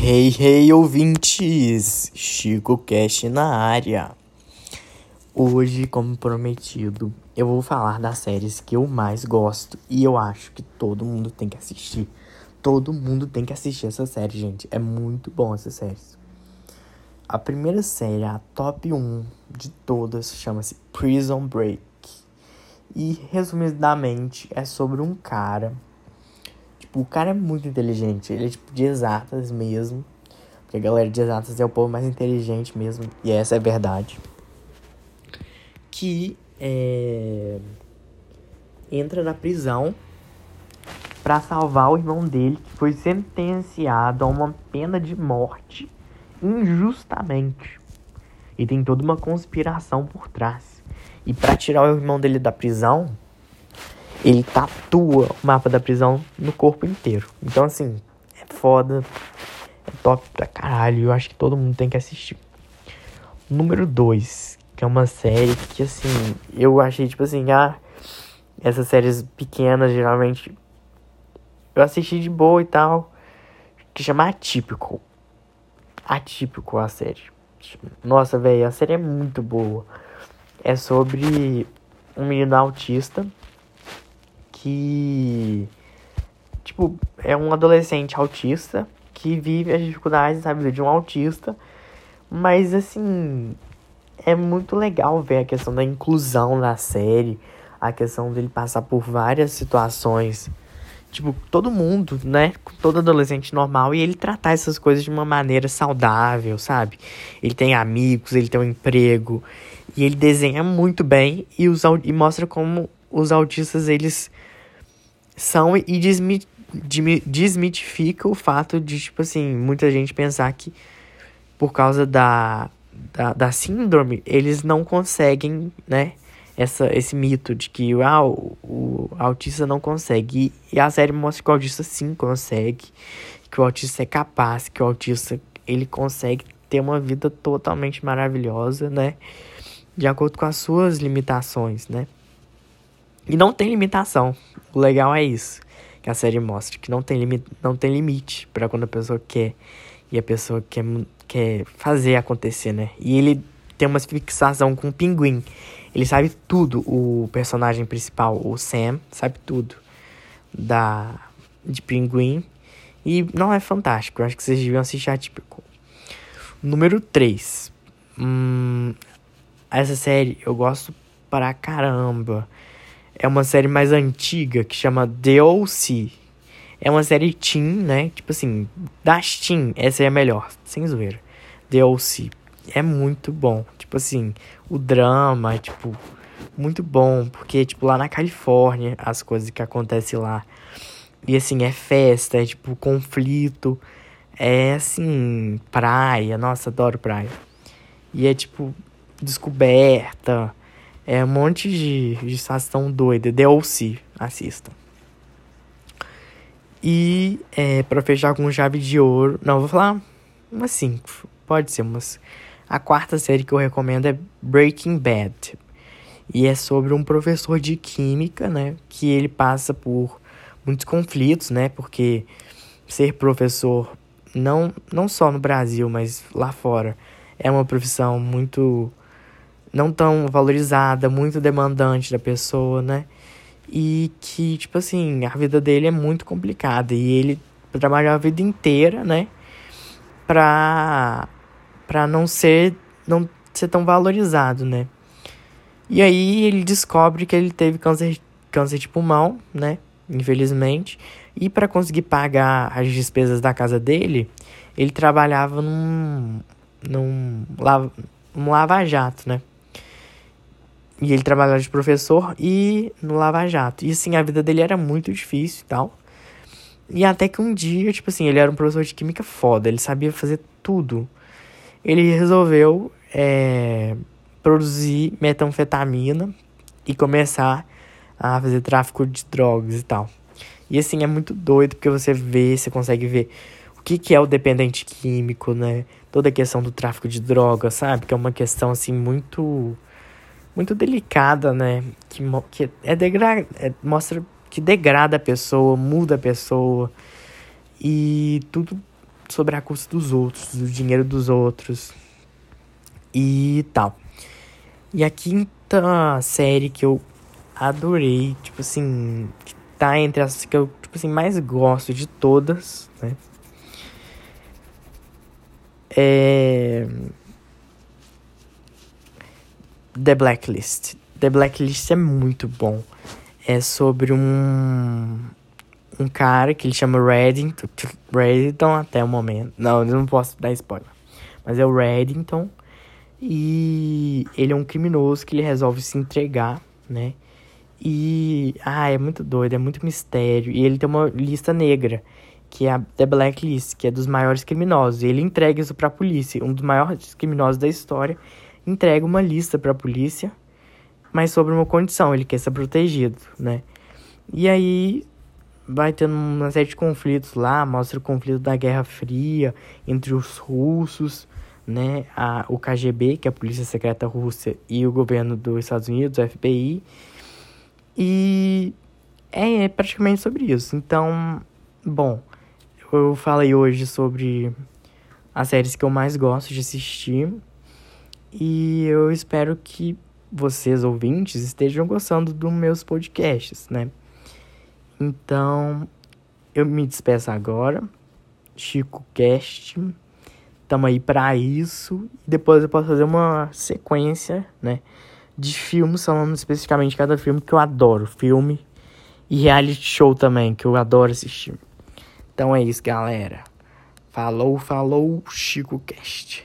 Hey, hey, ouvintes! Chico Cash na área. Hoje, como prometido, eu vou falar das séries que eu mais gosto e eu acho que todo mundo tem que assistir. Todo mundo tem que assistir essa série, gente. É muito bom essa série. A primeira série, a top 1 de todas, chama-se Prison Break. E, resumidamente, é sobre um cara Tipo, o cara é muito inteligente. Ele é tipo de exatas mesmo. Porque a galera de exatas é o povo mais inteligente mesmo. E essa é a verdade. Que é... entra na prisão para salvar o irmão dele, que foi sentenciado a uma pena de morte injustamente. E tem toda uma conspiração por trás. E para tirar o irmão dele da prisão, ele tatua o mapa da prisão no corpo inteiro. Então, assim, é foda. É top pra caralho. Eu acho que todo mundo tem que assistir. Número 2, que é uma série que, assim, eu achei, tipo assim, ah, essas séries pequenas, geralmente, eu assisti de boa e tal. Que chama Atípico. Atípico a série. Nossa, velho, a série é muito boa. É sobre um menino autista que tipo é um adolescente autista que vive as dificuldades da vida de um autista, mas assim é muito legal ver a questão da inclusão na série, a questão dele passar por várias situações, tipo todo mundo, né, todo adolescente normal e ele tratar essas coisas de uma maneira saudável, sabe? Ele tem amigos, ele tem um emprego e ele desenha muito bem e, os, e mostra como os autistas eles são e desmi desmitifica o fato de, tipo assim, muita gente pensar que por causa da, da, da síndrome, eles não conseguem, né? Essa, esse mito de que ah, o, o autista não consegue. E, e a série mostra que o autista sim consegue, que o autista é capaz, que o autista ele consegue ter uma vida totalmente maravilhosa, né? De acordo com as suas limitações, né? E não tem limitação. O legal é isso. Que a série mostra. Que não tem, limi não tem limite para quando a pessoa quer. E a pessoa quer, quer fazer acontecer, né? E ele tem uma fixação com o pinguim. Ele sabe tudo. O personagem principal, o Sam, sabe tudo. Da, de pinguim. E não é fantástico. Eu acho que vocês deviam assistir atípico. Número 3. Hum, essa série eu gosto pra caramba é uma série mais antiga que chama The O.C. É uma série teen, né? Tipo assim, das teen, essa é a melhor, sem zoeira. The O.C. É muito bom. Tipo assim, o drama é, tipo, muito bom. Porque, tipo, lá na Califórnia, as coisas que acontecem lá. E, assim, é festa, é, tipo, conflito. É, assim, praia. Nossa, adoro praia. E é, tipo, descoberta é um monte de, de situação doida. O.C. Assistam. E é, para fechar com chave de ouro. Não, vou falar umas cinco. Pode ser umas. A quarta série que eu recomendo é Breaking Bad. E é sobre um professor de química, né? Que ele passa por muitos conflitos, né? Porque ser professor, não, não só no Brasil, mas lá fora, é uma profissão muito não tão valorizada, muito demandante da pessoa, né? E que, tipo assim, a vida dele é muito complicada. E ele trabalhou a vida inteira, né? Pra, pra não ser, não ser tão valorizado, né? E aí ele descobre que ele teve câncer, câncer de pulmão, né? Infelizmente. E para conseguir pagar as despesas da casa dele, ele trabalhava num, num, num lava-jato, né? E ele trabalhava de professor e no Lava Jato. E assim, a vida dele era muito difícil e tal. E até que um dia, tipo assim, ele era um professor de química foda, ele sabia fazer tudo. Ele resolveu é, produzir metanfetamina e começar a fazer tráfico de drogas e tal. E assim, é muito doido porque você vê, você consegue ver o que, que é o dependente químico, né? Toda a questão do tráfico de drogas, sabe? Que é uma questão assim muito muito delicada, né? Que, que é degra é, mostra que degrada a pessoa, muda a pessoa. E tudo sobre a custa dos outros, do dinheiro dos outros e tal. E a quinta série que eu adorei, tipo assim, que tá entre as que eu, tipo assim, mais gosto de todas, né? É The Blacklist. The Blacklist é muito bom. É sobre um um cara que ele chama Reddington, Reddington até o momento. Não, eu não posso dar spoiler. Mas é o Reddington e ele é um criminoso que ele resolve se entregar, né? E ah, é muito doido, é muito mistério. E ele tem uma lista negra, que é a The Blacklist, que é dos maiores criminosos. E ele entrega isso para a polícia, um dos maiores criminosos da história entrega uma lista para a polícia, mas sobre uma condição, ele quer ser protegido, né? E aí vai tendo uma série de conflitos lá, mostra o conflito da Guerra Fria entre os russos, né, a, o KGB, que é a Polícia Secreta Russa, e o governo dos Estados Unidos, o FBI. E é, é praticamente sobre isso. Então, bom, eu falei hoje sobre as séries que eu mais gosto de assistir. E eu espero que vocês, ouvintes, estejam gostando dos meus podcasts, né? Então, eu me despeço agora. Chico Cast. Tamo aí pra isso. Depois eu posso fazer uma sequência, né? De filmes, falando especificamente cada filme que eu adoro. Filme e reality show também, que eu adoro assistir. Então é isso, galera. Falou, falou, Chico Cast.